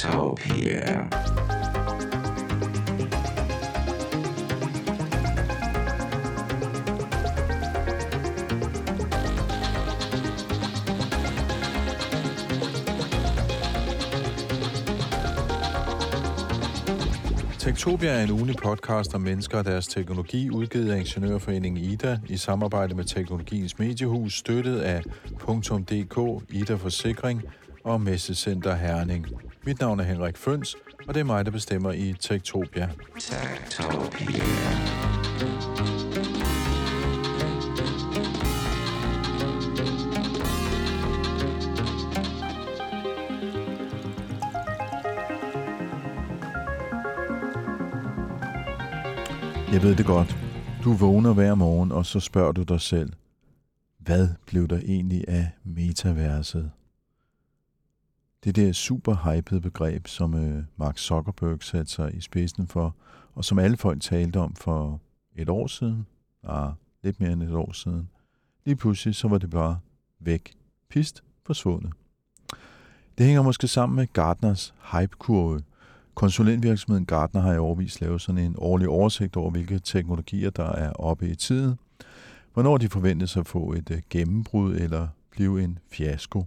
Techtopia. Tektopia er en ugenlig podcast om mennesker og deres teknologi, udgivet af Ingeniørforeningen IDA i samarbejde med Teknologiens Mediehus, støttet af .dk, IDA Forsikring og Messecenter Herning. Mit navn er Henrik Føns, og det er mig, der bestemmer i Tektopia. Tektopia. Jeg ved det godt. Du vågner hver morgen, og så spørger du dig selv, hvad blev der egentlig af metaverset? Det der super hypede begreb, som øh, Mark Zuckerberg satte sig i spidsen for, og som alle folk talte om for et år siden, ah, lidt mere end et år siden. Lige pludselig så var det bare væk. Pist, forsvundet. Det hænger måske sammen med Gartners hypekurve, Konsulentvirksomheden Gartner har i årvis lavet sådan en årlig oversigt over, hvilke teknologier, der er oppe i tiden, hvornår de forventes at få et øh, gennembrud eller blive en fiasko.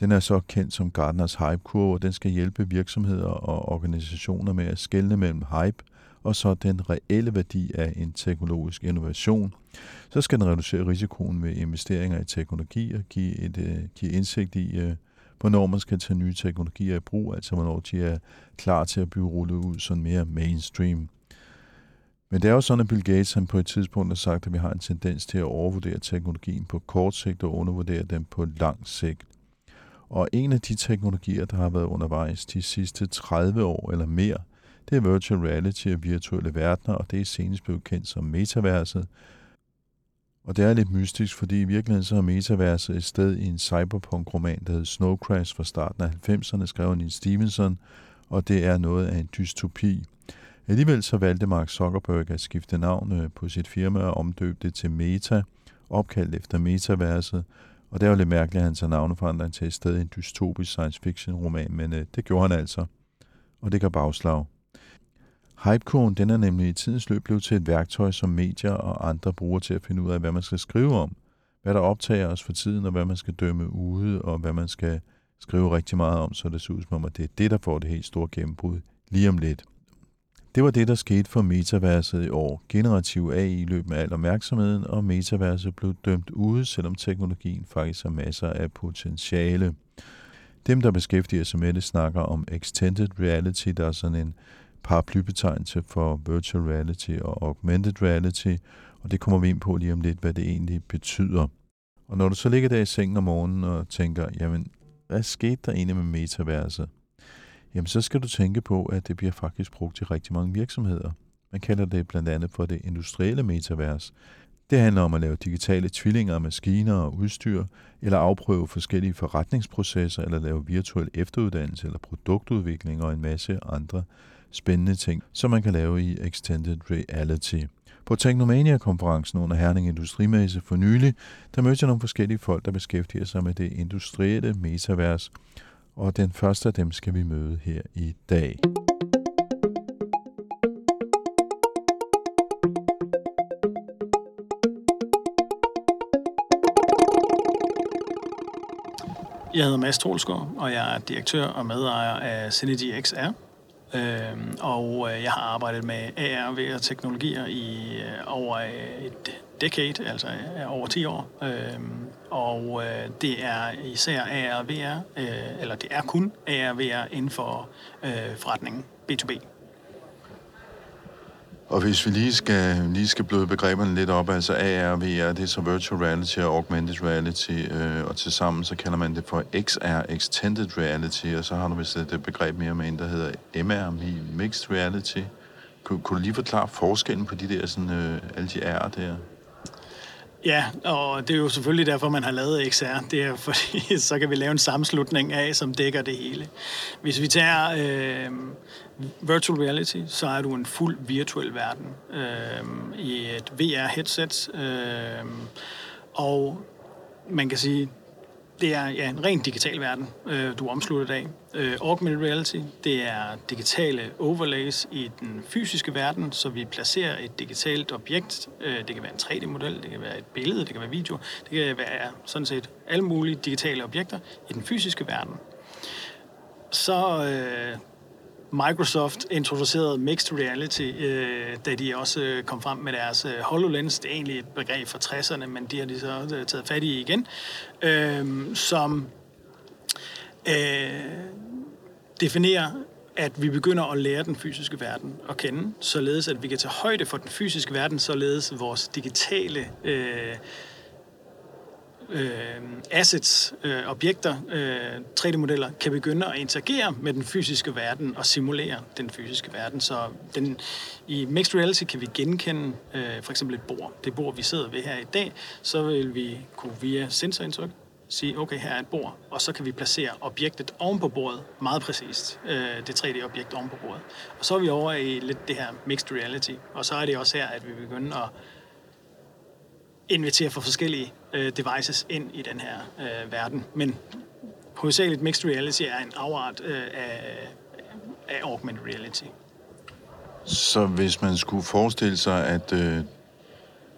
Den er så kendt som Gartners hype-kurve, og den skal hjælpe virksomheder og organisationer med at skelne mellem hype og så den reelle værdi af en teknologisk innovation. Så skal den reducere risikoen ved investeringer i teknologi og give, et, øh, give indsigt i, øh, hvornår man skal tage nye teknologier i brug, altså hvornår de er klar til at blive rullet ud sådan mere mainstream. Men det er jo sådan, at Bill Gates han på et tidspunkt har sagt, at vi har en tendens til at overvurdere teknologien på kort sigt og undervurdere den på lang sigt. Og en af de teknologier, der har været undervejs de sidste 30 år eller mere, det er virtual reality og virtuelle verdener, og det er senest blevet kendt som metaverset, og det er lidt mystisk, fordi i virkeligheden så er metaverset et sted i en cyberpunk-roman, der hed Snow Crash fra starten af 90'erne, skrev Neil Stevenson, og det er noget af en dystopi. Alligevel så valgte Mark Zuckerberg at skifte navn øh, på sit firma og omdøbe det til Meta, opkaldt efter metaverset, og det er jo lidt mærkeligt, at han tager navneforandring til et sted i en dystopisk science fiction roman, men øh, det gjorde han altså, og det gør bagslag. Hypekurven den er nemlig i tidens løb blevet til et værktøj, som medier og andre bruger til at finde ud af, hvad man skal skrive om, hvad der optager os for tiden, og hvad man skal dømme ude, og hvad man skal skrive rigtig meget om, så det ser ud som om, at det er det, der får det helt store gennembrud lige om lidt. Det var det, der skete for metaverset i år. Generativ AI løb med al opmærksomheden, og metaverset blev dømt ude, selvom teknologien faktisk har masser af potentiale. Dem, der beskæftiger sig med det, snakker om extended reality, der er sådan en paraplybetegnelse for virtual reality og augmented reality, og det kommer vi ind på lige om lidt, hvad det egentlig betyder. Og når du så ligger der i sengen om morgenen og tænker, jamen, hvad skete der egentlig med metaverset? Jamen, så skal du tænke på, at det bliver faktisk brugt i rigtig mange virksomheder. Man kalder det blandt andet for det industrielle metavers. Det handler om at lave digitale tvillinger af maskiner og udstyr, eller afprøve forskellige forretningsprocesser, eller lave virtuel efteruddannelse eller produktudvikling og en masse andre spændende ting, som man kan lave i Extended Reality. På Technomania-konferencen under Herning Industrimesse for nylig, der mødte jeg nogle forskellige folk, der beskæftiger sig med det industrielle metavers, og den første af dem skal vi møde her i dag. Jeg hedder Mads Troelsgaard, og jeg er direktør og medejer af Synergy XR. Øhm, og øh, jeg har arbejdet med AR og VR-teknologier i øh, over et decade, altså øh, over 10 år. Øhm, og øh, det er især AR og VR, øh, eller det er kun AR VR inden for øh, forretningen B2B. Og hvis vi lige skal, lige skal bløde begreberne lidt op, altså AR VR, det er så virtual reality og augmented reality, øh, og til sammen så kalder man det for XR, extended reality, og så har du vist et begreb mere med en, der hedder MR, mixed reality. Kun, kunne du lige forklare forskellen på de der, sådan, øh, alle de R'er der? Ja, og det er jo selvfølgelig derfor, man har lavet XR. Det er fordi, så kan vi lave en sammenslutning af, som dækker det hele. Hvis vi tager øh, virtual reality, så er du en fuld virtuel verden øh, i et VR-headset. Øh, og man kan sige, det er ja, en rent digital verden, øh, du er omsluttet af. Øh, augmented reality, det er digitale overlays i den fysiske verden, så vi placerer et digitalt objekt. Øh, det kan være en 3D-model, det kan være et billede, det kan være video, det kan være sådan set alle mulige digitale objekter i den fysiske verden. Så øh, Microsoft introducerede mixed reality, øh, da de også øh, kom frem med deres øh, HoloLens. Det er egentlig et begreb fra 60'erne, men de har de så øh, taget fat i igen. Øh, som øh, definerer, at vi begynder at lære den fysiske verden at kende, således at vi kan tage højde for den fysiske verden, således vores digitale øh, øh, assets, øh, objekter, øh, 3D-modeller, kan begynde at interagere med den fysiske verden og simulere den fysiske verden. Så den, i Mixed Reality kan vi genkende øh, for eksempel et bord. Det bord, vi sidder ved her i dag, så vil vi kunne via sensorindtryk sige, okay, her er et bord, og så kan vi placere objektet oven på bordet meget præcist, øh, det 3D-objekt oven på bordet. Og så er vi over i lidt det her mixed reality, og så er det også her, at vi begynder at invitere for forskellige øh, devices ind i den her øh, verden. Men hovedsageligt mixed reality er en afart øh, af, af augmented reality. Så hvis man skulle forestille sig, at øh,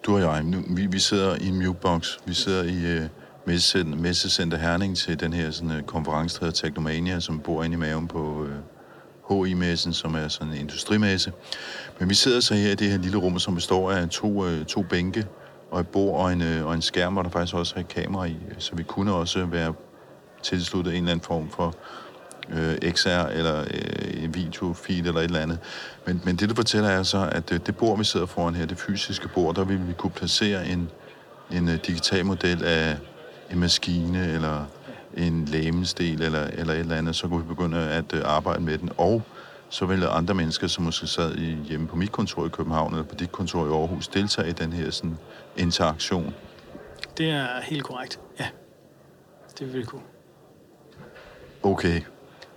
du og jeg, nu, vi, vi sidder i en mukebox, vi sidder i øh, Messecenter, Messecenter Herning til den her sådan, øh, konference, der hedder Teknomania, som bor inde i maven på øh, HI-messen, som er sådan en industrimesse. Men vi sidder så her i det her lille rum, som består af to, øh, to bænke, og et bord og en, øh, og en skærm, hvor der faktisk også er et kamera i, så vi kunne også være tilsluttet en eller anden form for øh, XR eller øh, en videofeed eller et eller andet. Men, men det, du fortæller, er så, at øh, det bord, vi sidder foran her, det fysiske bord, der ville vi kunne placere en, en øh, digital model af en maskine eller en lægemesdel eller, eller et eller andet, så kunne vi begynde at øh, arbejde med den. Og så vil andre mennesker, som måske sad i, hjemme på mit kontor i København eller på dit kontor i Aarhus, deltage i den her sådan, interaktion. Det er helt korrekt, ja. Det vil vi kunne. Okay.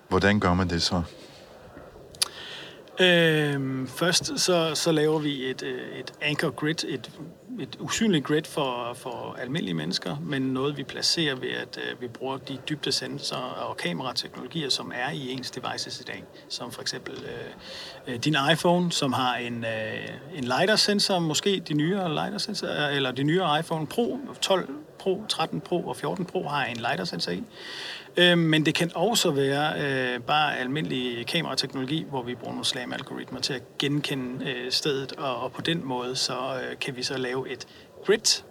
Hvordan gør man det så? Øhm, først så, så laver vi et, øh, et anchor grid, et, et usynligt grid for, for almindelige mennesker, men noget vi placerer ved, at øh, vi bruger de dybde sensorer og kamerateknologier, som er i ens devices i dag. Som for eksempel øh, øh din iPhone, som har en, øh, en LiDAR-sensor, måske de nyere LiDAR-sensor, øh, eller de nyere iPhone Pro 12 Pro, 13 Pro og 14 Pro har en LiDAR-sensor i. Øh, men det kan også være øh, bare almindelig kamerateknologi, hvor vi bruger nogle SLAM-algoritmer til at genkende øh, stedet, og, og på den måde så øh, kan vi så lave et grid,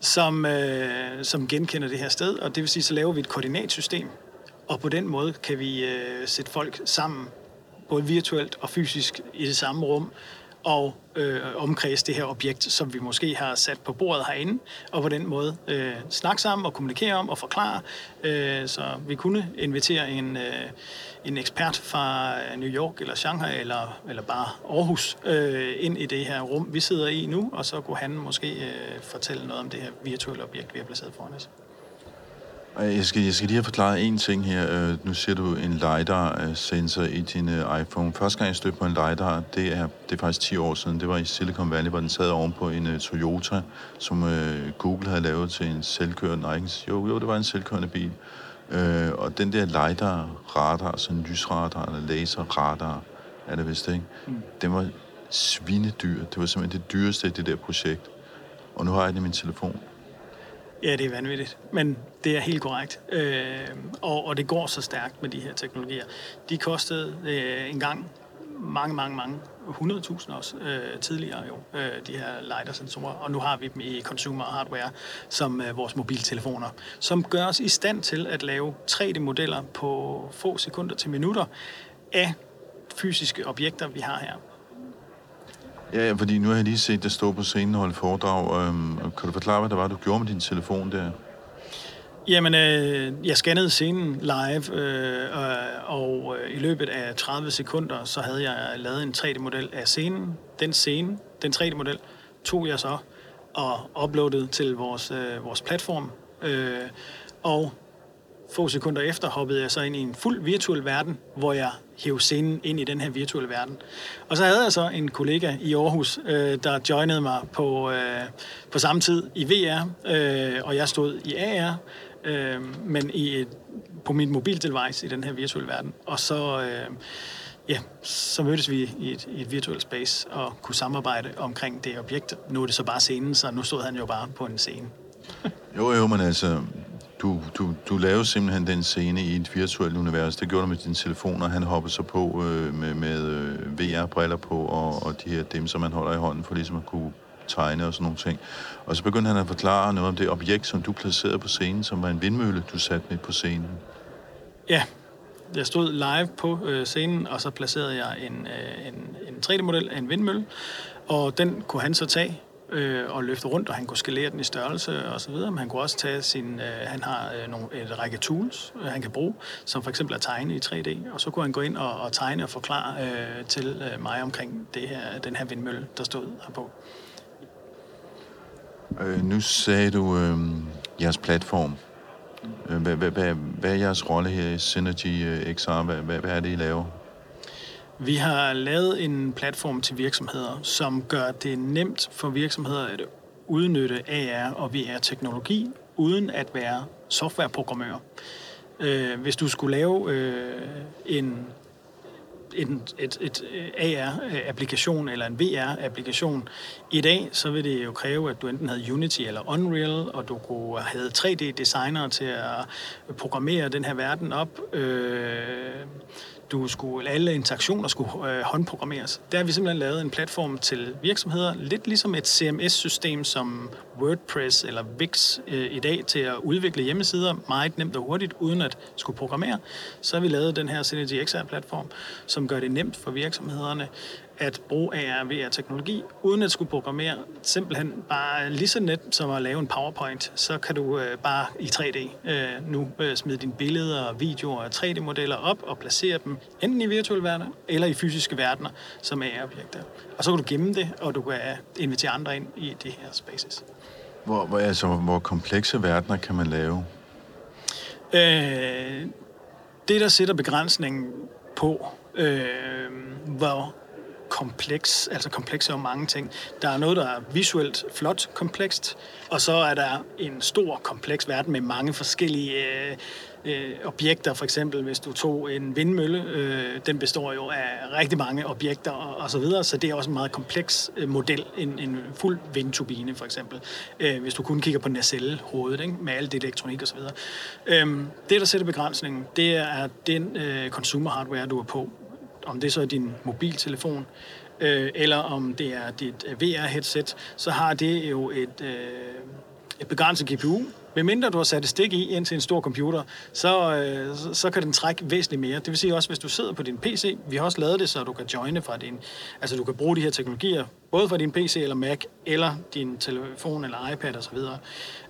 som, øh, som genkender det her sted, og det vil sige, så laver vi et koordinatsystem, og på den måde kan vi øh, sætte folk sammen, både virtuelt og fysisk i det samme rum, og øh, omkredse det her objekt, som vi måske har sat på bordet herinde, og på den måde øh, snakke sammen og kommunikere om og forklare. Øh, så vi kunne invitere en, øh, en ekspert fra øh, New York eller Shanghai eller, eller bare Aarhus øh, ind i det her rum, vi sidder i nu, og så kunne han måske øh, fortælle noget om det her virtuelle objekt, vi har placeret foran os. Jeg skal, jeg skal lige have forklaret en ting her. Øh, nu ser du en LiDAR-sensor i din øh, iPhone. Første gang jeg stødte på en LiDAR, det er, det er faktisk 10 år siden. Det var i Silicon Valley, hvor den sad oven på en Toyota, som Google havde lavet til en selvkørende... Nej, jo, jo, det var en selvkørende bil. Uh, og den der LiDAR-radar, sådan en lysradar eller laserradar, er det vist ikke? Mm. Den var svinedyr. Det var simpelthen det dyreste i det der projekt. Og nu har jeg det i min telefon. Ja, det er vanvittigt, men det er helt korrekt. Øh, og, og det går så stærkt med de her teknologier. De kostede øh, engang mange, mange, mange, 100.000 også øh, tidligere jo, øh, de her LiDAR-sensorer, og nu har vi dem i consumer hardware, som øh, vores mobiltelefoner, som gør os i stand til at lave 3D-modeller på få sekunder til minutter af fysiske objekter, vi har her. Ja, fordi nu har jeg lige set det stå på scenen og holde foredrag. Øhm, kan du forklare, hvad det var, du gjorde med din telefon der? Jamen, øh, jeg scannede scenen live, øh, og øh, i løbet af 30 sekunder, så havde jeg lavet en 3D-model af scenen. Den scene, den 3D-model, tog jeg så og uploadede til vores, øh, vores platform. Øh, og få sekunder efter hoppede jeg så ind i en fuld virtuel verden, hvor jeg hæv scenen ind i den her virtuelle verden. Og så havde jeg så en kollega i Aarhus, øh, der joinede mig på, øh, på samme tid i VR, øh, og jeg stod i AR, øh, men i et, på mit mobildevice i den her virtuelle verden. Og så, øh, ja, så mødtes vi i et, i et virtuelt space og kunne samarbejde omkring det objekt. Nu er det så bare scenen, så nu stod han jo bare på en scene. Jo, jo, men altså, du, du, du lavede simpelthen den scene i et virtuelt univers. Det gjorde du med din telefon, og han hoppede så på øh, med, med øh, VR-briller på, og, og de her dem, som man holder i hånden, for ligesom at kunne tegne og sådan nogle ting. Og så begyndte han at forklare noget om det objekt, som du placerede på scenen, som var en vindmølle, du satte med på scenen. Ja, jeg stod live på øh, scenen, og så placerede jeg en, øh, en, en 3D-model af en vindmølle, og den kunne han så tage øh, og løfte rundt, og han kunne skalere den i størrelse og så videre, men han kunne også tage sin, øh, han har øh, nogle, et række tools, øh, han kan bruge, som for eksempel at tegne i 3D, og så kunne han gå ind og, og tegne og forklare øh, til øh, mig omkring det her, den her vindmølle, der stod herpå. Øh, nu sagde du øh, jeres platform. Øh, hvad, hvad, hvad, hvad er jeres rolle her i Synergy øh, XR? Hvad, hvad, hvad er det, I laver? Vi har lavet en platform til virksomheder, som gør det nemt for virksomheder at udnytte AR og VR-teknologi, uden at være softwareprogrammør. Øh, hvis du skulle lave øh, en en, et, et øh, AR-applikation eller en VR-applikation. I dag, så vil det jo kræve, at du enten havde Unity eller Unreal, og du kunne have 3D-designere til at programmere den her verden op. Øh, du skulle, alle interaktioner skulle øh, håndprogrammeres. Der har vi simpelthen lavet en platform til virksomheder, lidt ligesom et CMS-system som WordPress eller Wix øh, i dag til at udvikle hjemmesider meget nemt og hurtigt, uden at skulle programmere. Så har vi lavet den her Synergy XR-platform, som gør det nemt for virksomhederne at bruge AR og VR-teknologi, uden at skulle programmere. Simpelthen bare lige så net som at lave en PowerPoint, så kan du øh, bare i 3D øh, nu øh, smide dine billeder, videoer og 3D-modeller op og placere dem enten i virtuelle verdener eller i fysiske verdener som AR-objekter. Og så kan du gemme det, og du kan invitere andre ind i det her spaces. Hvor, hvor, altså, hvor komplekse verdener kan man lave? Øh, det, der sætter begrænsningen på, øh, hvor kompleks, altså kompleks er jo mange ting. Der er noget, der er visuelt flot komplekst, og så er der en stor kompleks verden med mange forskellige øh, øh, objekter. For eksempel, hvis du tog en vindmølle, øh, den består jo af rigtig mange objekter og, og så videre, så det er også en meget kompleks øh, model, en, en fuld vindturbine for eksempel. Øh, hvis du kun kigger på nacelle-hovedet, ikke? med alt det elektronik og så videre. Øh, det, der sætter begrænsningen, det er den øh, consumer hardware, du er på om det så er din mobiltelefon, øh, eller om det er dit øh, VR-headset, så har det jo et, øh, et begrænset GPU. Med mindre du har sat et stik i ind til en stor computer, så, øh, så, så kan den trække væsentligt mere. Det vil sige også, hvis du sidder på din PC, vi har også lavet det, så du kan joine fra din, altså du kan bruge de her teknologier, både fra din PC eller Mac, eller din telefon eller iPad osv.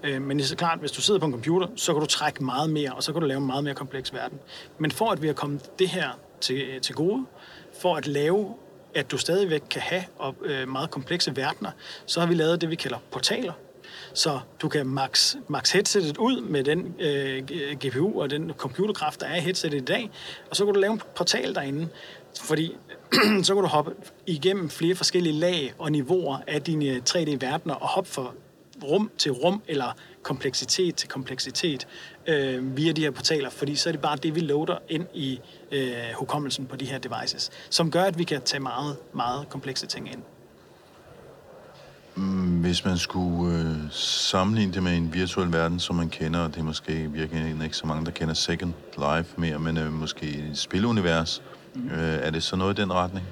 Øh, men det er så klart, hvis du sidder på en computer, så kan du trække meget mere, og så kan du lave en meget mere kompleks verden. Men for at vi har kommet det her til, til gode, for at lave, at du stadigvæk kan have op, øh, meget komplekse verdener, så har vi lavet det, vi kalder portaler. Så du kan max, max headsetet ud med den øh, GPU og den computerkraft, der er i headsetet i dag, og så kan du lave en portal derinde, fordi så kan du hoppe igennem flere forskellige lag og niveauer af dine 3D-verdener og hoppe fra rum til rum eller kompleksitet til kompleksitet øh, via de her portaler, fordi så er det bare det, vi loader ind i øh, hukommelsen på de her devices, som gør, at vi kan tage meget, meget komplekse ting ind. Mm, Hvis man skulle øh, sammenligne det med en virtuel verden, som man kender, og det er måske virkelig ikke så mange, der kender Second Life mere, men øh, måske et spilunivers, mm. øh, er det så noget i den retning?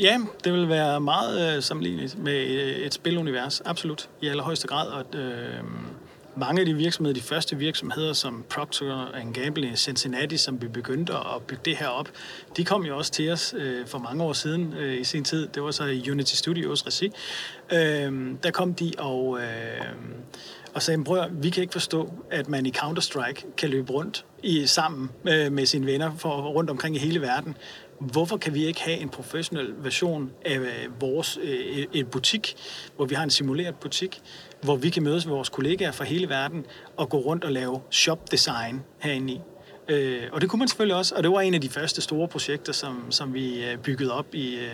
Ja, det vil være meget øh, sammenligneligt med øh, et spilunivers, absolut, i allerhøjeste grad. Og, øh, mange af de virksomheder, de første virksomheder som Procter Gamble i Cincinnati, som vi begyndte at bygge det her op, de kom jo også til os øh, for mange år siden øh, i sin tid. Det var så i Unity Studios regi. Øh, der kom de og, øh, og sagde, bror, vi kan ikke forstå, at man i Counter-Strike kan løbe rundt i, sammen øh, med sine venner for, rundt omkring i hele verden. Hvorfor kan vi ikke have en professionel version af øh, vores øh, en butik, hvor vi har en simuleret butik, hvor vi kan mødes med vores kollegaer fra hele verden og gå rundt og lave shop-design herinde i? Øh, og det kunne man selvfølgelig også, og det var en af de første store projekter, som, som vi øh, byggede op i, øh,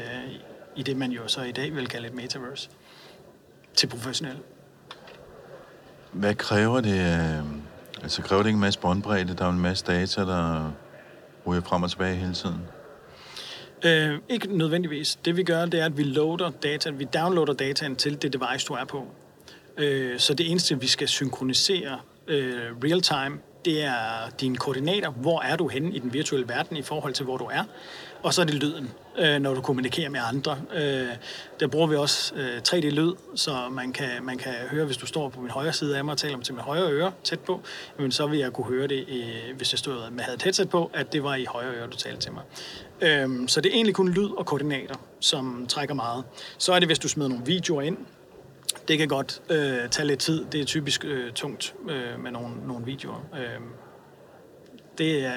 i det, man jo så i dag vil kalde et metaverse til professionelle. Hvad kræver det øh, Altså kræver det ikke en masse båndbredde? Der er en masse data, der ryger frem og tilbage hele tiden. Øh, ikke nødvendigvis. Det vi gør, det er, at vi loader data, vi downloader dataen til det device, du er på. Øh, så det eneste, vi skal synkronisere øh, real time, det er dine koordinater. Hvor er du henne i den virtuelle verden i forhold til, hvor du er? Og så er det lyden, øh, når du kommunikerer med andre. Øh, der bruger vi også øh, 3D-lyd, så man kan, man kan høre, hvis du står på min højre side af mig og taler til min højre øre tæt på, men så vil jeg kunne høre det, øh, hvis jeg stod med havde et headset på, at det var i højre øre, du talte til mig. Øh, så det er egentlig kun lyd og koordinater, som trækker meget. Så er det, hvis du smider nogle videoer ind, det kan godt øh, tage lidt tid. Det er typisk øh, tungt øh, med nogle, nogle videoer. Øh, det er,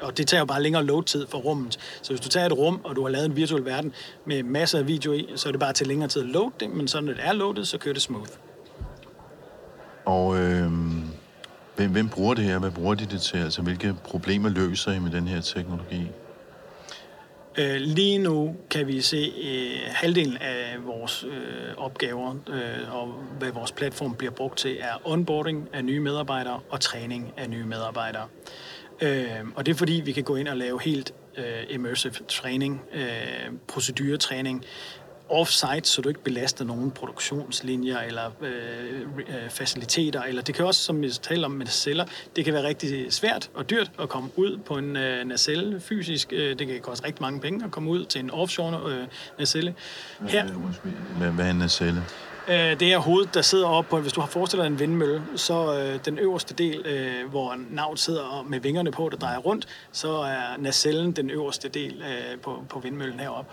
og det tager jo bare længere load-tid for rummet. Så hvis du tager et rum, og du har lavet en virtuel verden med masser af video i, så er det bare til længere tid at load det, men så når det er loaded, så kører det smooth. Og øh, hvem, hvem bruger det her? Hvad bruger de det til? Altså, hvilke problemer løser I med den her teknologi? Øh, lige nu kan vi se øh, halvdelen af vores øh, opgaver øh, og hvad vores platform bliver brugt til, er onboarding af nye medarbejdere og træning af nye medarbejdere. Øh, og det er fordi, vi kan gå ind og lave helt øh, immersive træning, øh, proceduretræning, off-site, så du ikke belaster nogen produktionslinjer eller øh, øh, faciliteter. Eller det kan også, som vi taler om med celler, det kan være rigtig svært og dyrt at komme ud på en øh, nacelle fysisk. Øh, det kan koste rigtig mange penge at komme ud til en offshore øh, nacelle. Her, hvad, hvad er en nacelle? Øh, det er hovedet, der sidder op på, hvis du har forestillet dig en vindmølle, så øh, den øverste del, øh, hvor navnet sidder med vingerne på, der drejer rundt, så er nacellen den øverste del øh, på, på vindmøllen heroppe.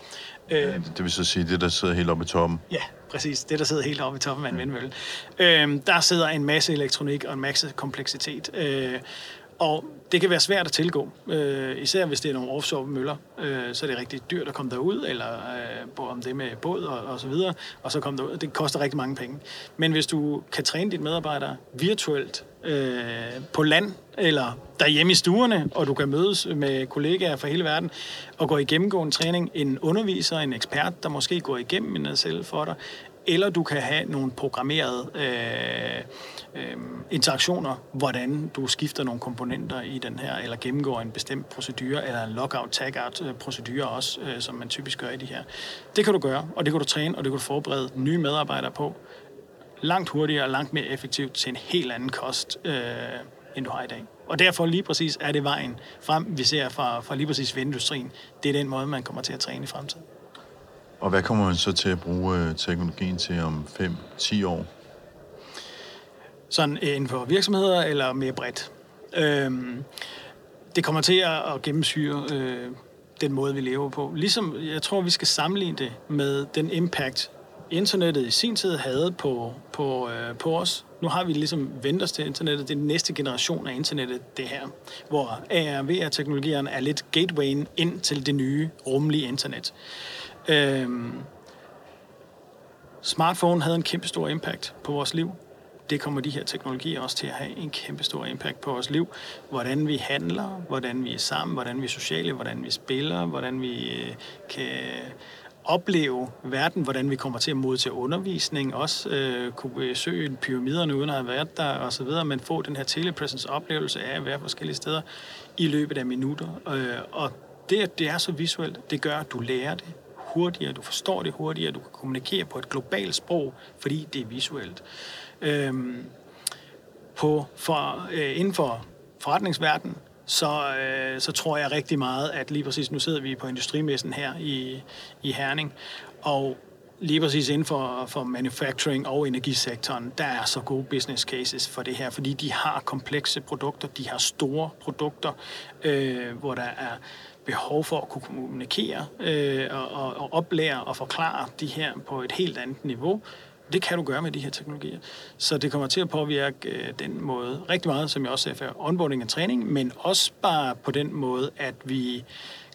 Øh, ja, det vil så sige det, der sidder helt oppe i toppen? Ja, præcis. Det, der sidder helt oppe i toppen af en vindmølle. Øh, der sidder en masse elektronik og en masse kompleksitet. Øh, og det kan være svært at tilgå, øh, især hvis det er nogle offshore møller, øh, så er det rigtig dyrt at komme derud, eller øh, om det med båd og, og så videre, og så komme derud. Det koster rigtig mange penge. Men hvis du kan træne dine medarbejdere virtuelt øh, på land, eller derhjemme i stuerne, og du kan mødes med kollegaer fra hele verden, og gå igennem en træning, en underviser, en ekspert, der måske går igennem en selv for dig, eller du kan have nogle programmerede øh, øh, interaktioner, hvordan du skifter nogle komponenter i den her, eller gennemgår en bestemt procedure, eller en lockout-tagout-procedure øh, også, øh, som man typisk gør i de her. Det kan du gøre, og det kan du træne, og det kan du forberede nye medarbejdere på langt hurtigere og langt mere effektivt til en helt anden kost, øh, end du har i dag. Og derfor lige præcis er det vejen frem, vi ser fra, fra lige præcis vindindustrien. Det er den måde, man kommer til at træne i fremtiden. Og hvad kommer man så til at bruge øh, teknologien til om 5-10 år? Sådan øh, inden for virksomheder eller mere bredt. Øhm, det kommer til at gennemsyre øh, den måde, vi lever på. Ligesom jeg tror, vi skal sammenligne det med den impact, internettet i sin tid havde på, på, øh, på os. Nu har vi ligesom vendt os til internettet. Det er den næste generation af internettet, det her. Hvor AR VR-teknologierne er lidt gatewayen ind til det nye, rumlige internet. Øhm, smartphone havde en kæmpe stor impact på vores liv. Det kommer de her teknologier også til at have en kæmpe stor impact på vores liv. Hvordan vi handler, hvordan vi er sammen, hvordan vi er sociale, hvordan vi spiller, hvordan vi øh, kan opleve verden, hvordan vi kommer til at modtage undervisning, også øh, kunne besøge pyramiderne uden at have været der og så videre, men få den her telepresence oplevelse af at være forskellige steder i løbet af minutter. Øh, og det, at det er så visuelt, det gør, at du lærer det hurtigere, du forstår det hurtigere, du kan kommunikere på et globalt sprog, fordi det er visuelt. Øhm, på, for, øh, inden for forretningsverdenen, så, øh, så tror jeg rigtig meget, at lige præcis nu sidder vi på industrimessen her i, i Herning, og lige præcis inden for, for manufacturing og energisektoren, der er så gode business cases for det her, fordi de har komplekse produkter, de har store produkter, øh, hvor der er behov for at kunne kommunikere øh, og, og, og oplære og forklare de her på et helt andet niveau. Det kan du gøre med de her teknologier. Så det kommer til at påvirke øh, den måde rigtig meget, som jeg også sagde før, onboarding og træning, men også bare på den måde, at vi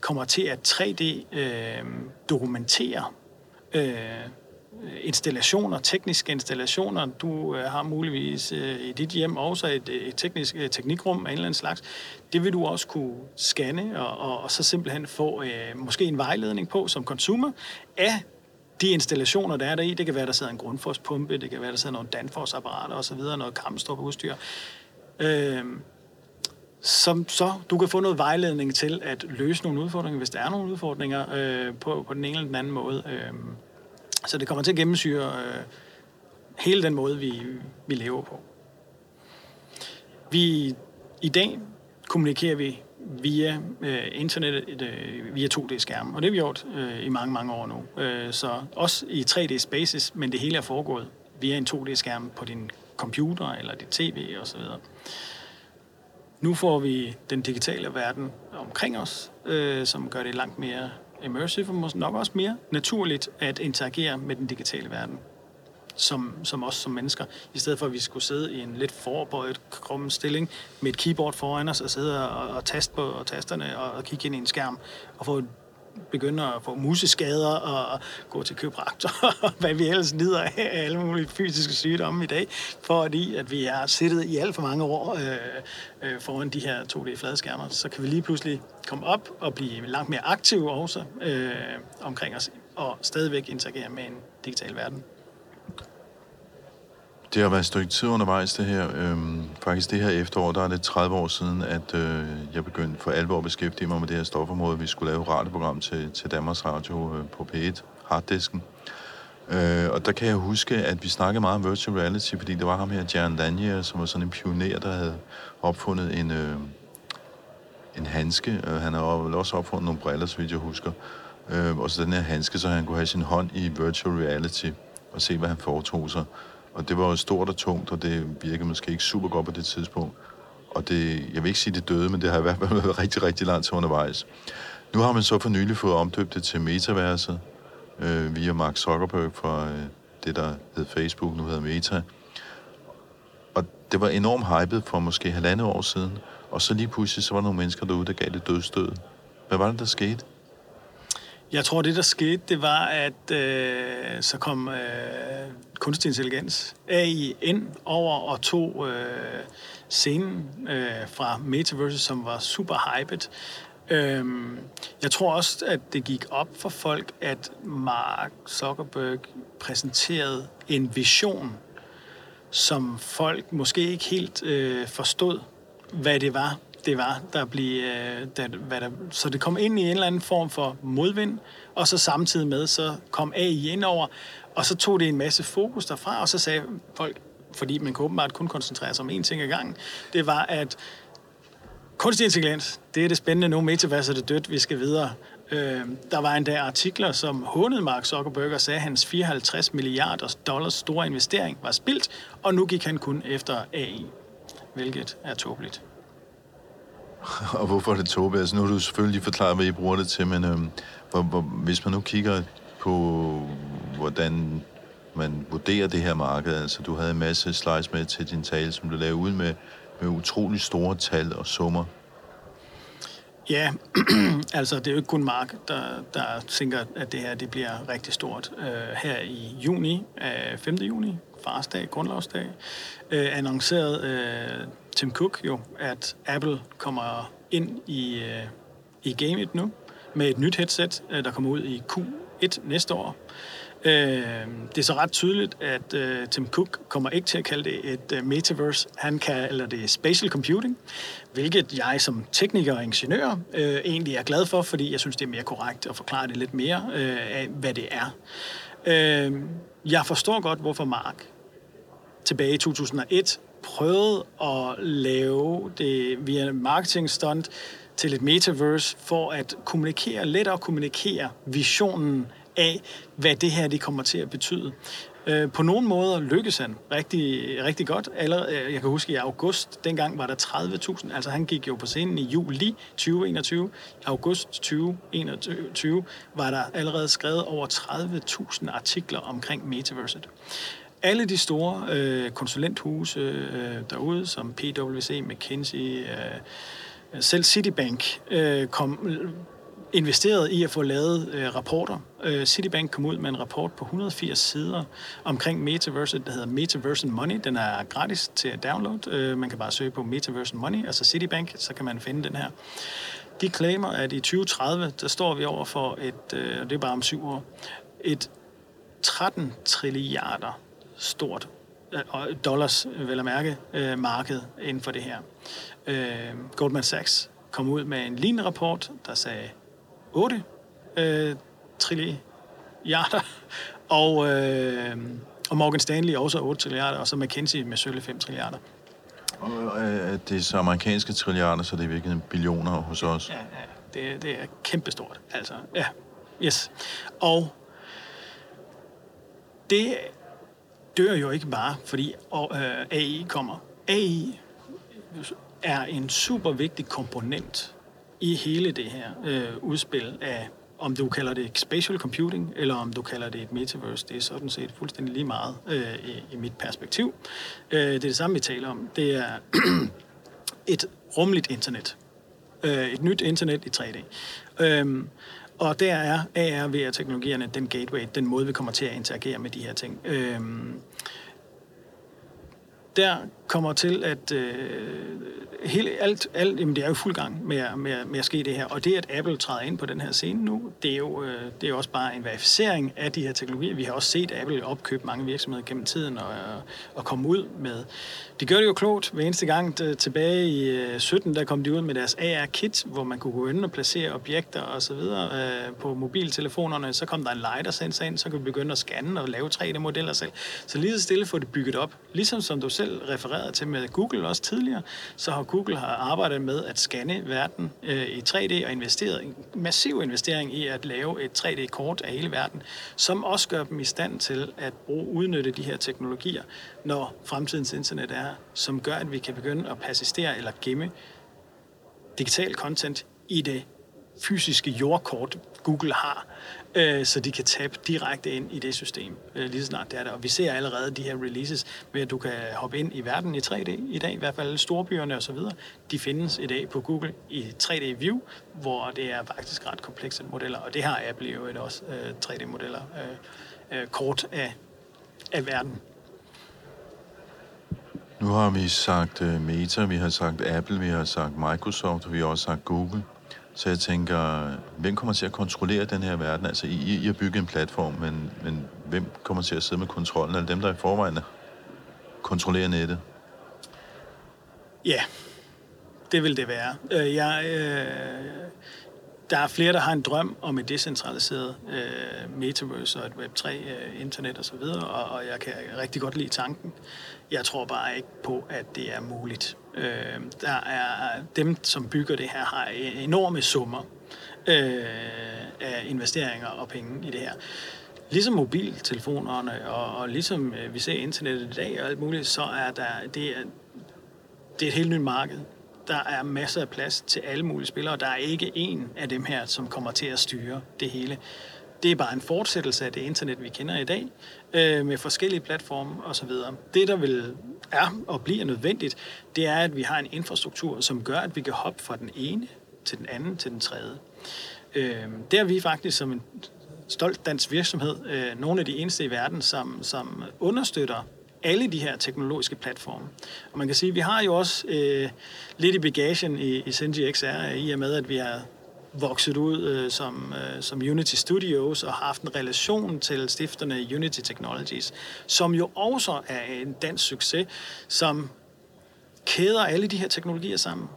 kommer til at 3D-dokumentere øh, øh, installationer, tekniske installationer. Du øh, har muligvis øh, i dit hjem også et, øh, et teknisk et teknikrum af en eller anden slags. Det vil du også kunne scanne og, og, og så simpelthen få øh, måske en vejledning på som consumer af de installationer, der er der i. Det kan være, der sidder en grundforspumpe, det kan være, der sidder nogle Danfoss-apparater osv., noget kampstrup udstyr. øh, som så du kan få noget vejledning til at løse nogle udfordringer, hvis der er nogle udfordringer øh, på, på den ene eller den anden måde. Øh, så det kommer til at gennemsyre øh, hele den måde, vi, vi lever på. Vi, I dag kommunikerer vi via øh, internettet, øh, via 2D-skærm. og det har vi gjort øh, i mange, mange år nu. Øh, så også i 3D-spaces, men det hele er foregået via en 2D-skærm på din computer eller dit tv osv. Nu får vi den digitale verden omkring os, øh, som gør det langt mere immersive og nok også mere naturligt at interagere med den digitale verden som, som os som mennesker, i stedet for at vi skulle sidde i en lidt forbøjet krumme stilling med et keyboard foran os og sidde og, og taste på og tasterne og, og kigge ind i en skærm og få begynder at få museskader og gå til købraktor, og hvad vi ellers lider af, alle mulige fysiske sygdomme i dag, fordi at vi har siddet i alt for mange år øh, øh, foran de her 2D-fladskærmer, så kan vi lige pludselig komme op og blive langt mere aktive også øh, omkring os, og stadigvæk interagere med en digital verden. Det har været et stykke tid undervejs, det her. Øhm, faktisk det her efterår, der er det 30 år siden, at øh, jeg begyndte for alvor at beskæftige mig med det her stofområde. Vi skulle lave et radioprogram til, til Danmarks Radio øh, på P1, Harddisken. Øh, og der kan jeg huske, at vi snakkede meget om virtual reality, fordi der var ham her, Jaron Lanier, som var sådan en pioner, der havde opfundet en, øh, en handske. Øh, han havde også opfundet nogle briller, så vidt jeg husker. Øh, og så den her handske, så han kunne have sin hånd i virtual reality og se, hvad han foretog sig. Og det var jo stort og tungt, og det virkede måske ikke super godt på det tidspunkt. Og det, jeg vil ikke sige, det døde, men det har i hvert fald været rigtig, rigtig langt til undervejs. Nu har man så for nylig fået omdøbt det til metaverset øh, via Mark Zuckerberg fra øh, det, der hed Facebook, nu hedder Meta. Og det var enormt hypet for måske halvandet år siden, og så lige pludselig så var der nogle mennesker derude, der gav det dødstød. Hvad var det, der skete? Jeg tror, det der skete, det var, at øh, så kom øh, kunstig intelligens, AI, ind over og tog øh, scenen øh, fra Metaverse, som var super hyped. Øh, jeg tror også, at det gik op for folk, at Mark Zuckerberg præsenterede en vision, som folk måske ikke helt øh, forstod, hvad det var, det var, der blev, øh, der, hvad der, så det kom ind i en eller anden form for modvind, og så samtidig med, så kom AI ind over, og så tog det en masse fokus derfra, og så sagde folk, fordi man kunne åbenbart kun koncentrere sig om én ting ad gangen, det var, at kunstig intelligens, det er det spændende nu, metaverset er dødt, vi skal videre. Øh, der var endda artikler, som hånede Mark Zuckerberg og sagde, at hans 54 milliarder dollars store investering var spildt, og nu gik han kun efter AI, hvilket er tåbeligt. og hvorfor er det tåbe? Altså, nu har du selvfølgelig forklaret, hvad I bruger det til, men øhm, hvor, hvor, hvis man nu kigger på, hvordan man vurderer det her marked, altså du havde en masse slides med til din tale, som du lavede ud med, med utrolig store tal og summer. Ja, altså det er jo ikke kun Mark, der, der tænker, at det her det bliver rigtig stort. Uh, her i juni, øh, uh, 5. juni, farsdag, grundlovsdag, øh, uh, annoncerede uh, Tim Cook jo, at Apple kommer ind i, øh, i gamet nu med et nyt headset, øh, der kommer ud i Q1 næste år. Øh, det er så ret tydeligt, at øh, Tim Cook kommer ikke til at kalde det et øh, metaverse. Han kalder det spatial computing, hvilket jeg som tekniker og ingeniør øh, egentlig er glad for, fordi jeg synes, det er mere korrekt at forklare det lidt mere øh, af, hvad det er. Øh, jeg forstår godt, hvorfor Mark tilbage i 2001 prøvet at lave det via marketing stunt til et metaverse for at kommunikere, lettere kommunikere visionen af, hvad det her det kommer til at betyde. Øh, på nogle måder lykkes han rigtig, rigtig godt. Allerede, øh, jeg kan huske i august, dengang var der 30.000, altså han gik jo på scenen i juli 2021. I august 2021 var der allerede skrevet over 30.000 artikler omkring metaverset alle de store øh, konsulenthuse øh, derude, som PwC, McKinsey, øh, øh, selv Citibank, øh, kom øh, investeret i at få lavet øh, rapporter. Øh, Citibank kom ud med en rapport på 180 sider omkring Metaverse, der hedder Metaverse Money. Den er gratis til at downloade. Øh, man kan bare søge på Metaverse Money, altså Citibank, så kan man finde den her. De claimer, at i 2030, der står vi over for et, øh, det er bare om syv år, et 13 trilliarder stort øh, dollars, vel at mærke, øh, marked inden for det her. Øh, Goldman Sachs kom ud med en lignende rapport, der sagde 8 øh, trilliarder, og, øh, og Morgan Stanley også 8 trilliarder, og så McKinsey med sølle 5 trilliarder. Og øh, det er så amerikanske trilliarder, så det er virkelig billioner hos os. Ja, ja det, det er kæmpestort. Altså, ja, yes. Og det dør jo ikke bare, fordi øh, AI kommer. AI er en super vigtig komponent i hele det her øh, udspil af, om du kalder det spatial computing, eller om du kalder det et metaverse, det er sådan set fuldstændig lige meget øh, i, i mit perspektiv. Øh, det er det samme, vi taler om. Det er et rumligt internet. Øh, et nyt internet i 3D. Øh, og der er AR, VR-teknologierne den gateway, den måde, vi kommer til at interagere med de her ting. Øhm, der kommer til at øh, hele, alt, alt jamen det er jo fuld gang med, med, med at ske det her. Og det, at Apple træder ind på den her scene nu, det er jo, øh, det er jo også bare en verificering af de her teknologier. Vi har også set Apple opkøbe mange virksomheder gennem tiden og, øh, og komme ud med. De gør det jo klogt hver eneste gang. Tilbage i øh, 17, der kom de ud med deres AR-kit, hvor man kunne gå ind og placere objekter og så videre øh, på mobiltelefonerne. Så kom der en lighter sensor ind, så kunne vi begynde at scanne og lave 3D-modeller selv. Så lige så stille få det bygget op. Ligesom som du selv refererede til med Google også tidligere, så har Google har arbejdet med at scanne verden øh, i 3D og investeret en massiv investering i at lave et 3D-kort af hele verden, som også gør dem i stand til at bruge, udnytte de her teknologier, når fremtidens internet er, som gør, at vi kan begynde at persistere eller gemme digital content i det fysiske jordkort, Google har, øh, så de kan tabe direkte ind i det system, øh, lige snart det er der. Og vi ser allerede de her releases ved, at du kan hoppe ind i verden i 3D i dag, i hvert fald storbyerne og så videre. De findes i dag på Google i 3D View, hvor det er faktisk ret komplekse modeller, og det har Apple jo også, øh, 3D-modeller, øh, øh, kort af, af verden. Nu har vi sagt uh, Meta, vi har sagt Apple, vi har sagt Microsoft, og vi har også sagt Google. Så jeg tænker, hvem kommer til at kontrollere den her verden? Altså, I, I har bygget en platform, men, men hvem kommer til at sidde med kontrollen? Er det dem, der i forvejen kontrollerer nettet? Ja, det vil det være. Øh, jeg, øh, der er flere, der har en drøm om et decentraliseret øh, metaverse og et Web3-internet øh, osv., og, og, og jeg kan rigtig godt lide tanken. Jeg tror bare ikke på, at det er muligt. Øh, der er dem, som bygger det her, har enorme summer øh, af investeringer og penge i det her. Ligesom mobiltelefonerne og, og ligesom øh, vi ser internettet i dag og alt muligt, så er der det er, det er et helt nyt marked. Der er masser af plads til alle mulige spillere, og der er ikke en af dem her, som kommer til at styre det hele. Det er bare en fortsættelse af det internet, vi kender i dag, øh, med forskellige platforme osv. Det, der vil er og bliver nødvendigt, det er, at vi har en infrastruktur, som gør, at vi kan hoppe fra den ene til den anden til den tredje. Øh, det er vi faktisk som en stolt dansk virksomhed, øh, nogle af de eneste i verden, som, som understøtter alle de her teknologiske platforme. Og man kan sige, at vi har jo også øh, lidt i bagagen i, i Senji XR, i og med, at vi har vokset ud øh, som, øh, som Unity Studios og har haft en relation til stifterne Unity Technologies, som jo også er en dansk succes, som kæder alle de her teknologier sammen.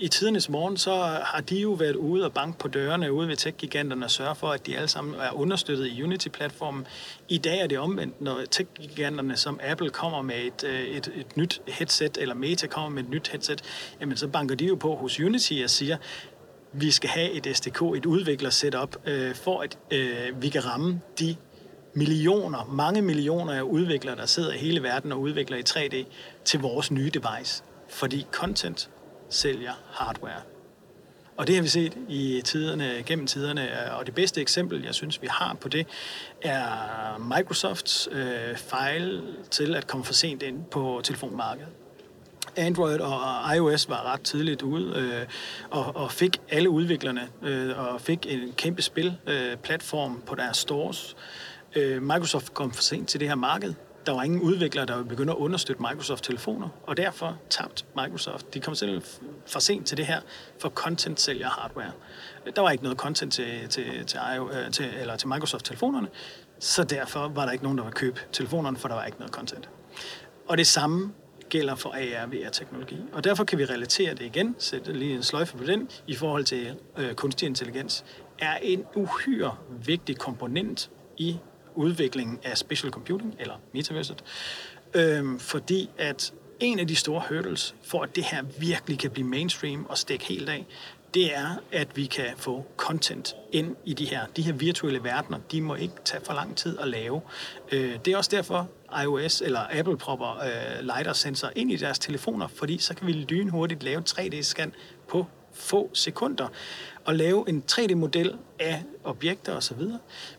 I tidernes morgen, så har de jo været ude og banke på dørene ude ved tech-giganterne og sørge for, at de alle sammen er understøttet i Unity-platformen. I dag er det omvendt, når tech-giganterne som Apple kommer med et, øh, et, et nyt headset, eller Meta kommer med et nyt headset, jamen så banker de jo på hos Unity og siger, vi skal have et SDK, et udvikler-setup, øh, for at øh, vi kan ramme de millioner, mange millioner af udviklere, der sidder i hele verden og udvikler i 3D til vores nye device. Fordi content sælger hardware. Og det har vi set i tiderne, gennem tiderne, øh, og det bedste eksempel, jeg synes, vi har på det, er Microsofts øh, fejl til at komme for sent ind på telefonmarkedet. Android og iOS var ret tidligt ude øh, og, og fik alle udviklerne øh, og fik en kæmpe spilplatform øh, på deres stores. Øh, Microsoft kom for sent til det her marked. Der var ingen udviklere, der begyndte at understøtte Microsoft-telefoner, og derfor tabte Microsoft. De kom selv for sent til det her, for content sælger hardware. Der var ikke noget content til, til, til, øh, til, eller til Microsoft-telefonerne, så derfor var der ikke nogen, der ville købe telefonerne, for der var ikke noget content. Og det samme gælder for AR VR-teknologi. Og derfor kan vi relatere det igen, sætte lige en sløjfe på den, i forhold til øh, kunstig intelligens, er en uhyre vigtig komponent i udviklingen af special computing, eller metaverset, øh, fordi at en af de store hurdles for, at det her virkelig kan blive mainstream og stikke helt af, det er, at vi kan få content ind i de her, de her virtuelle verdener. De må ikke tage for lang tid at lave. Øh, det er også derfor, iOS eller Apple propper øh, LiDAR-sensor ind i deres telefoner, fordi så kan vi lynhurtigt lave 3D-scan på få sekunder og lave en 3D-model af objekter osv.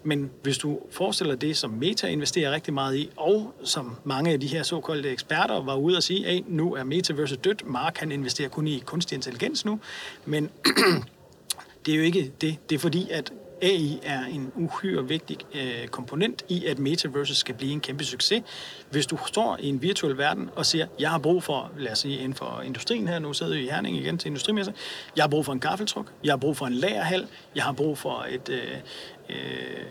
Men hvis du forestiller det, som Meta investerer rigtig meget i, og som mange af de her såkaldte eksperter var ude og sige, at nu er Metaverse dødt, Mark han investerer kun i kunstig intelligens nu, men det er jo ikke det. Det er fordi, at AI er en uhyre vigtig øh, komponent i, at metaverse skal blive en kæmpe succes. Hvis du står i en virtuel verden og siger, jeg har brug for, lad os sige inden for industrien her, nu sidder vi i Herning igen til industrimesse, jeg har brug for en gaffeltruk, jeg har brug for en lagerhal, jeg har brug for et, øh, øh,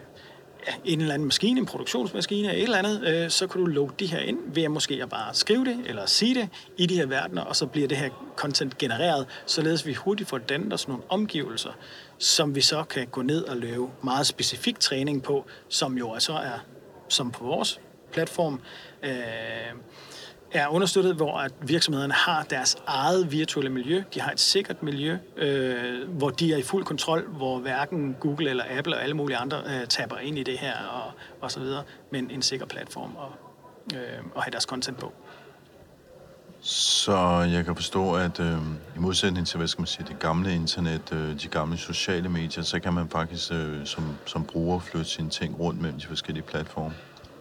en eller anden maskine, en produktionsmaskine, eller et eller andet, øh, så kan du load de her ind ved at måske at bare skrive det eller sige det i de her verdener, og så bliver det her content genereret, således vi hurtigt får dannet os nogle omgivelser, som vi så kan gå ned og lave meget specifik træning på, som jo altså er, som på vores platform, øh, er understøttet, hvor at virksomhederne har deres eget virtuelle miljø. De har et sikkert miljø, øh, hvor de er i fuld kontrol, hvor hverken Google eller Apple og alle mulige andre øh, taber ind i det her og, og så videre, men en sikker platform og, øh, og have deres content på. Så jeg kan forstå, at øh, i modsætning til, hvad skal man sige, det gamle internet, øh, de gamle sociale medier, så kan man faktisk øh, som, som bruger flytte sine ting rundt mellem de forskellige platforme.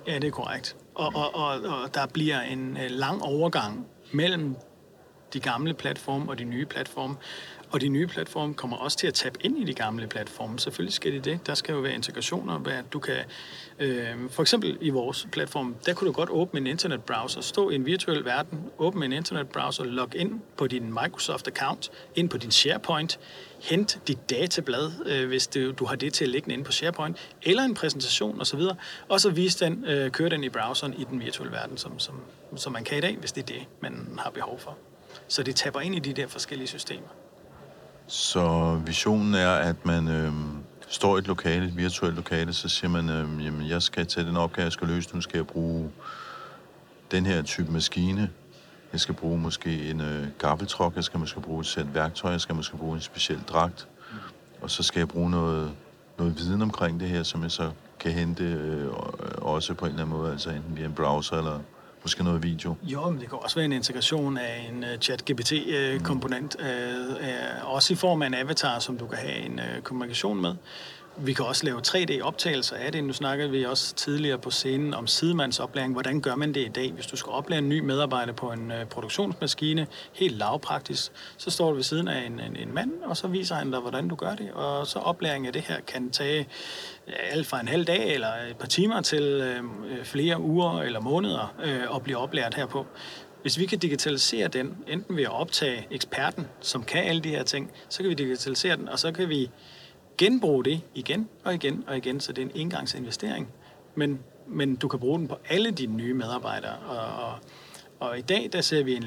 Ja, det er korrekt. Og, og, og, og der bliver en øh, lang overgang mellem de gamle platforme og de nye platforme. Og de nye platforme kommer også til at tabe ind i de gamle platforme. Selvfølgelig skal de det. Der skal jo være integrationer, hvad du kan... Øh, for eksempel i vores platform, der kunne du godt åbne en internetbrowser, stå i en virtuel verden, åbne en internetbrowser, log ind på din Microsoft-account, ind på din SharePoint, hent dit datablad, øh, hvis du, du har det til at ligge inde på SharePoint, eller en præsentation osv., og så vise den, øh, køre den i browseren i den virtuelle verden, som, som, som man kan i dag, hvis det er det, man har behov for. Så det tapper ind i de der forskellige systemer. Så visionen er, at man øh, står i et lokale, et virtuelt lokale, så siger man, øh, jamen jeg skal til den opgave, jeg skal løse, nu skal jeg bruge den her type maskine. Jeg skal bruge måske en øh, gaffeltruk, jeg skal måske bruge et sæt værktøj, jeg skal måske bruge en speciel dragt. Og så skal jeg bruge noget, noget viden omkring det her, som jeg så kan hente øh, også på en eller anden måde, altså enten via en browser eller måske noget video. Jo, men det kan også være en integration af en uh, chat-GPT-komponent, uh, uh, også i form af en avatar, som du kan have en uh, kommunikation med. Vi kan også lave 3D-optagelser af det. Nu snakkede vi også tidligere på scenen om sidemandsoplæring. Hvordan gør man det i dag? Hvis du skal oplære en ny medarbejder på en øh, produktionsmaskine, helt lavpraktisk, så står du ved siden af en, en, en mand, og så viser han dig, hvordan du gør det. Og så oplæring af det her kan tage alt fra en halv dag eller et par timer til øh, øh, flere uger eller måneder øh, at blive oplært herpå. Hvis vi kan digitalisere den, enten ved at optage eksperten, som kan alle de her ting, så kan vi digitalisere den, og så kan vi genbruge det igen og igen og igen, så det er en engangsinvestering. Men, men du kan bruge den på alle dine nye medarbejdere. Og, og, og i dag, der ser vi en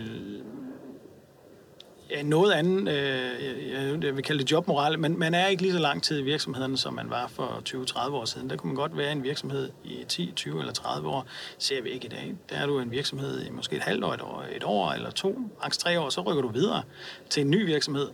noget andet, øh, jeg vil kalde det jobmoral, men man er ikke lige så lang tid i virksomheden, som man var for 20-30 år siden. Der kunne man godt være en virksomhed i 10, 20 eller 30 år, ser vi ikke i dag. Der er du en virksomhed i måske et halvt år, et år, et år eller to, maks tre år, så rykker du videre til en ny virksomhed.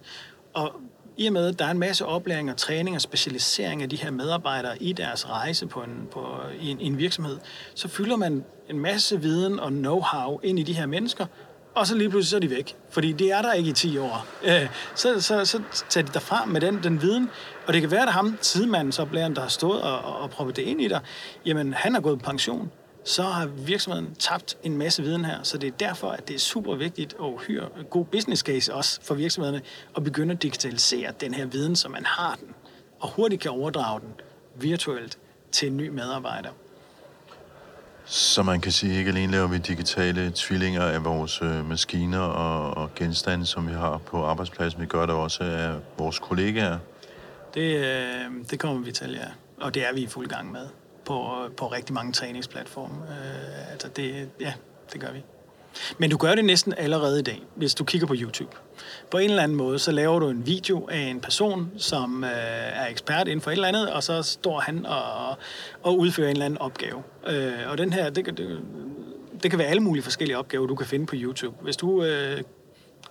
Og i og med, at der er en masse oplæring og træning og specialisering af de her medarbejdere i deres rejse på en, på, i, en, i en virksomhed, så fylder man en masse viden og know-how ind i de her mennesker, og så lige pludselig så er de væk. Fordi det er der ikke i 10 år. Øh, så, så, så tager de derfra med den, den viden, og det kan være, at ham, sidemanden, så bliver der har stået og, og, og proppet det ind i dig, jamen han er gået på pension, så har virksomheden tabt en masse viden her. Så det er derfor, at det er super vigtigt og hyre god business case også for virksomhederne at begynde at digitalisere den her viden, så man har den, og hurtigt kan overdrage den virtuelt til en ny medarbejder. Så man kan sige, ikke alene laver vi digitale tvillinger af vores øh, maskiner og, og genstande, som vi har på arbejdspladsen. Vi gør det også af vores kollegaer. Det, øh, det kommer vi til, ja. Og det er vi i fuld gang med på, på rigtig mange træningsplatforme. Øh, altså det, ja, det gør vi. Men du gør det næsten allerede i dag, hvis du kigger på YouTube. På en eller anden måde, så laver du en video af en person, som øh, er ekspert inden for et eller andet, og så står han og, og udfører en eller anden opgave. Øh, og den her, det, det, det kan være alle mulige forskellige opgaver, du kan finde på YouTube. Hvis du øh,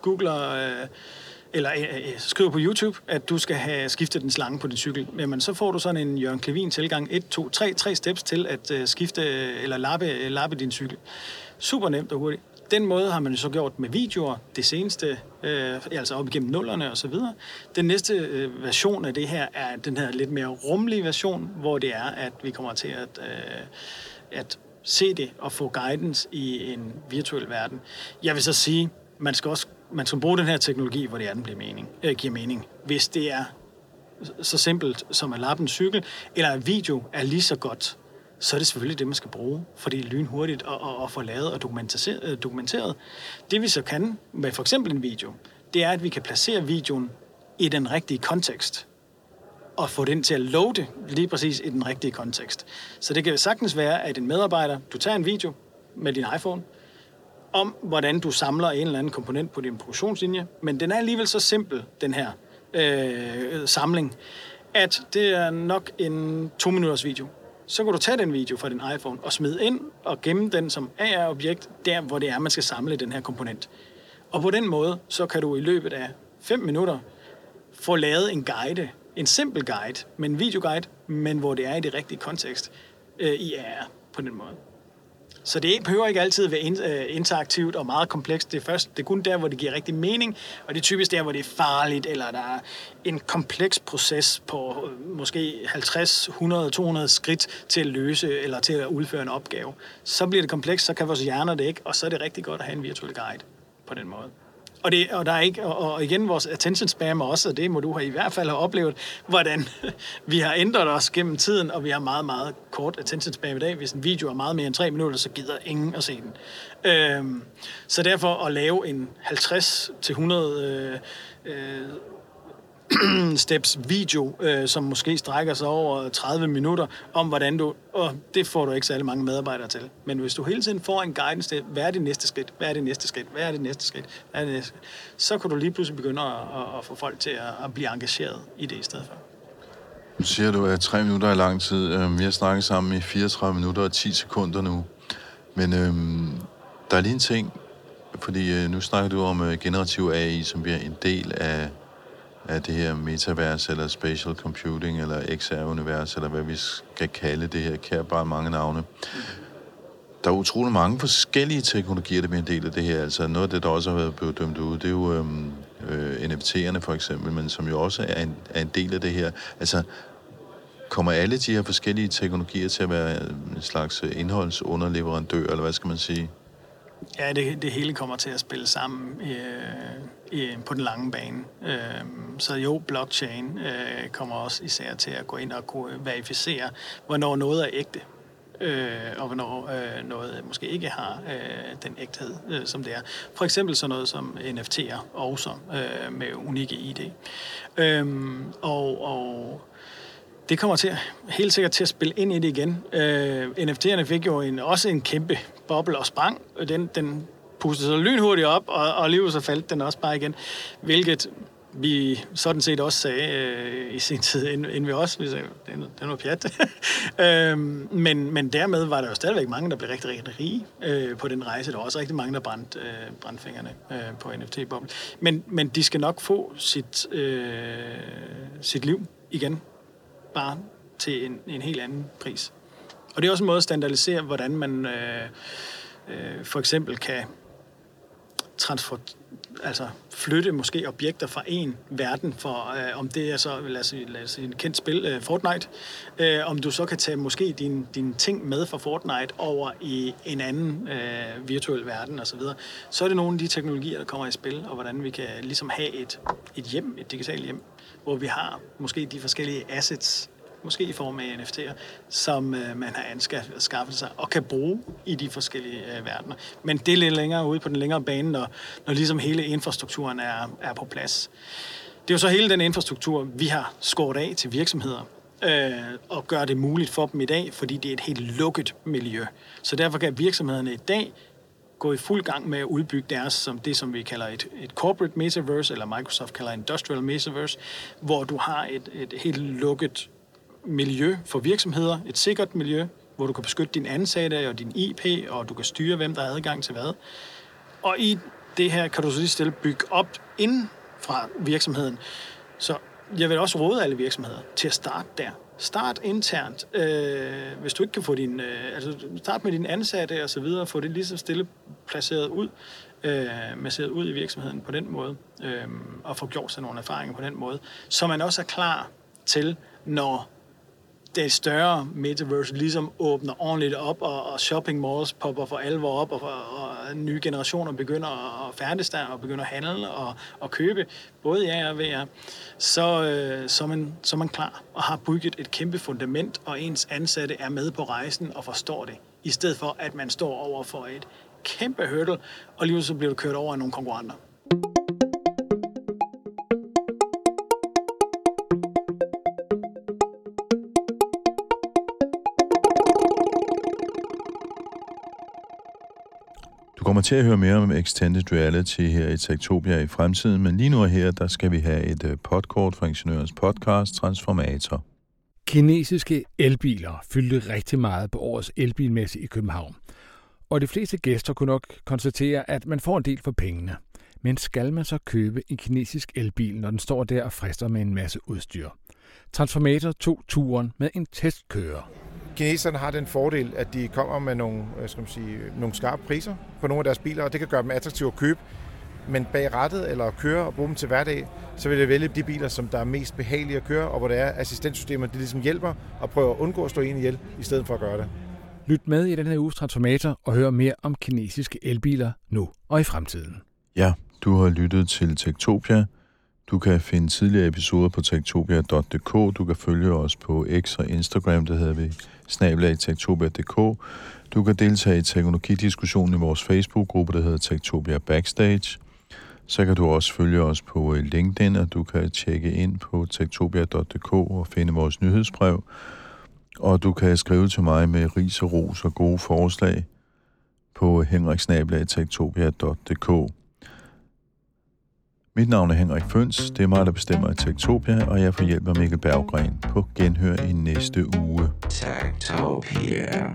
googler... Øh, eller øh, øh, øh, skriver på YouTube, at du skal have skiftet den slange på din cykel, jamen så får du sådan en Jørgen Klevin tilgang, 1, 2, 3, 3 steps til at øh, skifte øh, eller lappe, lappe din cykel. Super nemt og hurtigt. Den måde har man jo så gjort med videoer, det seneste, øh, altså op igennem nullerne og så videre. Den næste øh, version af det her er den her lidt mere rummelige version, hvor det er, at vi kommer til at, øh, at se det og få guidance i en virtuel verden. Jeg vil så sige, man skal også man skal bruge den her teknologi, hvor det er, den bliver mening, øh, giver mening. Hvis det er så simpelt som at lappe en cykel, eller en video er lige så godt, så er det selvfølgelig det, man skal bruge, for det er lynhurtigt at, at, at få lavet og dokumenteret, øh, dokumenteret. Det vi så kan med for eksempel en video, det er, at vi kan placere videoen i den rigtige kontekst og få den til at loade lige præcis i den rigtige kontekst. Så det kan sagtens være, at en medarbejder, du tager en video med din iPhone, om, hvordan du samler en eller anden komponent på din produktionslinje, men den er alligevel så simpel, den her øh, samling, at det er nok en to minutters video. Så kan du tage den video fra din iPhone og smide ind og gemme den som AR-objekt, der hvor det er, man skal samle den her komponent. Og på den måde, så kan du i løbet af 5 minutter få lavet en guide, en simpel guide, men en videoguide, men hvor det er i det rigtige kontekst øh, i AR på den måde. Så det behøver ikke altid at være øh, interaktivt og meget komplekst. Det er, først, det er kun der, hvor det giver rigtig mening, og det er typisk der, hvor det er farligt, eller der er en kompleks proces på øh, måske 50, 100, 200 skridt til at løse eller til at udføre en opgave. Så bliver det komplekst, så kan vores hjerner det ikke, og så er det rigtig godt at have en virtuel guide på den måde. Og, det, og, der er ikke, og, og igen, vores attention spam også, og det må du have i hvert fald have oplevet, hvordan vi har ændret os gennem tiden, og vi har meget, meget kort attention spam i dag. Hvis en video er meget mere end tre minutter, så gider ingen at se den. Øhm, så derfor at lave en 50-100 øh, øh, steps video, øh, som måske strækker sig over 30 minutter, om hvordan du, og det får du ikke særlig mange medarbejdere til. Men hvis du hele tiden får en guidance til, hvad er det næste skridt, hvad er det næste skridt, hvad er det næste skridt, hvad er det næste skridt, så kan du lige pludselig begynde at, at, at få folk til at, at blive engageret i det i stedet for. Nu siger du, at tre minutter er lang tid. Øhm, vi har snakket sammen i 34 minutter og 10 sekunder nu. Men øhm, der er lige en ting, fordi øh, nu snakker du om øh, generativ AI, som bliver en del af af det her metavers, eller spatial computing, eller XR-univers, eller hvad vi skal kalde det her, kan bare mange navne. Der er utrolig mange forskellige teknologier, der bliver en del af det her. Altså noget af det, der også har været blevet dømt ud, det er jo øhm, øh, NFT'erne for eksempel, men som jo også er en, er en del af det her. Altså, kommer alle de her forskellige teknologier til at være en slags indholdsunderleverandør, eller hvad skal man sige? Ja, det, det hele kommer til at spille sammen øh, i, på den lange bane. Øh, så jo, blockchain øh, kommer også især til at gå ind og kunne verificere, hvornår noget er ægte, øh, og hvornår øh, noget måske ikke har øh, den ægthed, øh, som det er. For eksempel sådan noget som NFT'er også øh, med unikke ID. Øh, og, og det kommer til, helt sikkert til at spille ind i det igen. Øh, NFT'erne fik jo en, også en kæmpe boble og sprang. Den, den pustede sig lynhurtigt op, og, og alligevel så faldt den også bare igen. Hvilket vi sådan set også sagde øh, i sin tid, inden, inden vi også, vi sagde, den, den var pjat. øh, men, men dermed var der jo stadigvæk mange, der blev rigtig, rigtig rige øh, på den rejse. Der var også rigtig mange, der brændte, øh, brændte fingrene øh, på NFT-boblen. Men, men de skal nok få sit, øh, sit liv igen bare til en, en helt anden pris. Og det er også en måde at standardisere, hvordan man øh, øh, for eksempel kan transfer, altså flytte måske objekter fra en verden, for øh, om det er så, lad os sige, lad os sige en kendt spil, øh, Fortnite, øh, om du så kan tage måske dine din ting med fra Fortnite over i en anden øh, virtuel verden osv., så, så er det nogle af de teknologier, der kommer i spil, og hvordan vi kan ligesom have et, et hjem, et digitalt hjem, hvor vi har måske de forskellige assets, måske i form af NFT'er, som øh, man har anskaffet sig og kan bruge i de forskellige øh, verdener. Men det er lidt længere ude på den længere bane, når, når ligesom hele infrastrukturen er, er på plads. Det er jo så hele den infrastruktur, vi har skåret af til virksomheder, øh, og gør det muligt for dem i dag, fordi det er et helt lukket miljø. Så derfor kan virksomhederne i dag gå i fuld gang med at udbygge deres, som det, som vi kalder et, et corporate metaverse, eller Microsoft kalder industrial metaverse, hvor du har et, et helt lukket miljø for virksomheder, et sikkert miljø, hvor du kan beskytte din ansatte og din IP, og du kan styre, hvem der har adgang til hvad. Og i det her kan du så lige stille bygge op inden fra virksomheden. Så jeg vil også råde alle virksomheder til at starte der. Start internt. Øh, hvis du ikke kan få din... Øh, altså, start med dine ansatte og så videre. Få det lige så stille placeret ud. Øh, masseret ud i virksomheden på den måde. Øh, og få gjort sig nogle erfaringer på den måde. Så man også er klar til, når det større metaverse ligesom åbner ordentligt op, og, og shopping malls popper for alvor op, og, og, og nye generationer begynder at færdes der, og begynder at handle og, og købe, både ja og VR, så, øh, så, er man, så er man klar og har bygget et kæmpe fundament, og ens ansatte er med på rejsen og forstår det, i stedet for at man står over for et kæmpe hurdle, og lige så bliver du kørt over af nogle konkurrenter. Kommer til at høre mere om Extended Reality her i Tektopia i fremtiden, men lige nu og her, der skal vi have et øh, podkort fra Ingeniørens podcast Transformator. Kinesiske elbiler fyldte rigtig meget på årets elbilmesse i København. Og de fleste gæster kunne nok konstatere, at man får en del for pengene. Men skal man så købe en kinesisk elbil, når den står der og frister med en masse udstyr? Transformator tog turen med en testkører kineserne har den fordel, at de kommer med nogle, skal man sige, nogle skarpe priser på nogle af deres biler, og det kan gøre dem attraktive at købe. Men bag rattet eller køre og bruge dem til hverdag, så vil jeg vælge de biler, som der er mest behagelige at køre, og hvor det er assistenssystemer, de ligesom hjælper og prøver at undgå at stå en ihjel, i stedet for at gøre det. Lyt med i den her uges Transformator og hør mere om kinesiske elbiler nu og i fremtiden. Ja, du har lyttet til Tektopia, du kan finde tidligere episoder på tektopia.dk. Du kan følge os på X og Instagram, det hedder vi snabelagtektopia.dk. Du kan deltage i teknologidiskussionen i vores Facebook-gruppe, der hedder Tektopia Backstage. Så kan du også følge os på øh, LinkedIn, og du kan tjekke ind på tektopia.dk og finde vores nyhedsbrev. Og du kan skrive til mig med ris og ros og gode forslag på øh, henriksnabelagtektopia.dk. Mit navn er Henrik Føns, det er mig, der bestemmer i Tektopia, og jeg får hjælp af Mikkel Berggren på genhør i næste uge. Tektopia.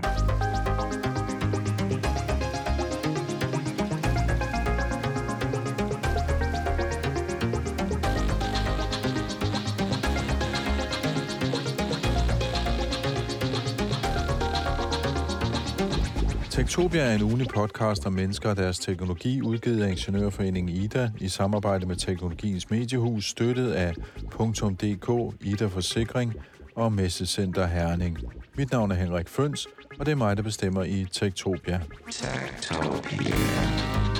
Tektopia er en ugen podcast om mennesker og deres teknologi, udgivet af Ingeniørforeningen IDA i samarbejde med Teknologiens Mediehus, støttet af .dk, IDA Forsikring og Messecenter Herning. Mit navn er Henrik Føns, og det er mig, der bestemmer i Tektopia. Tektopia.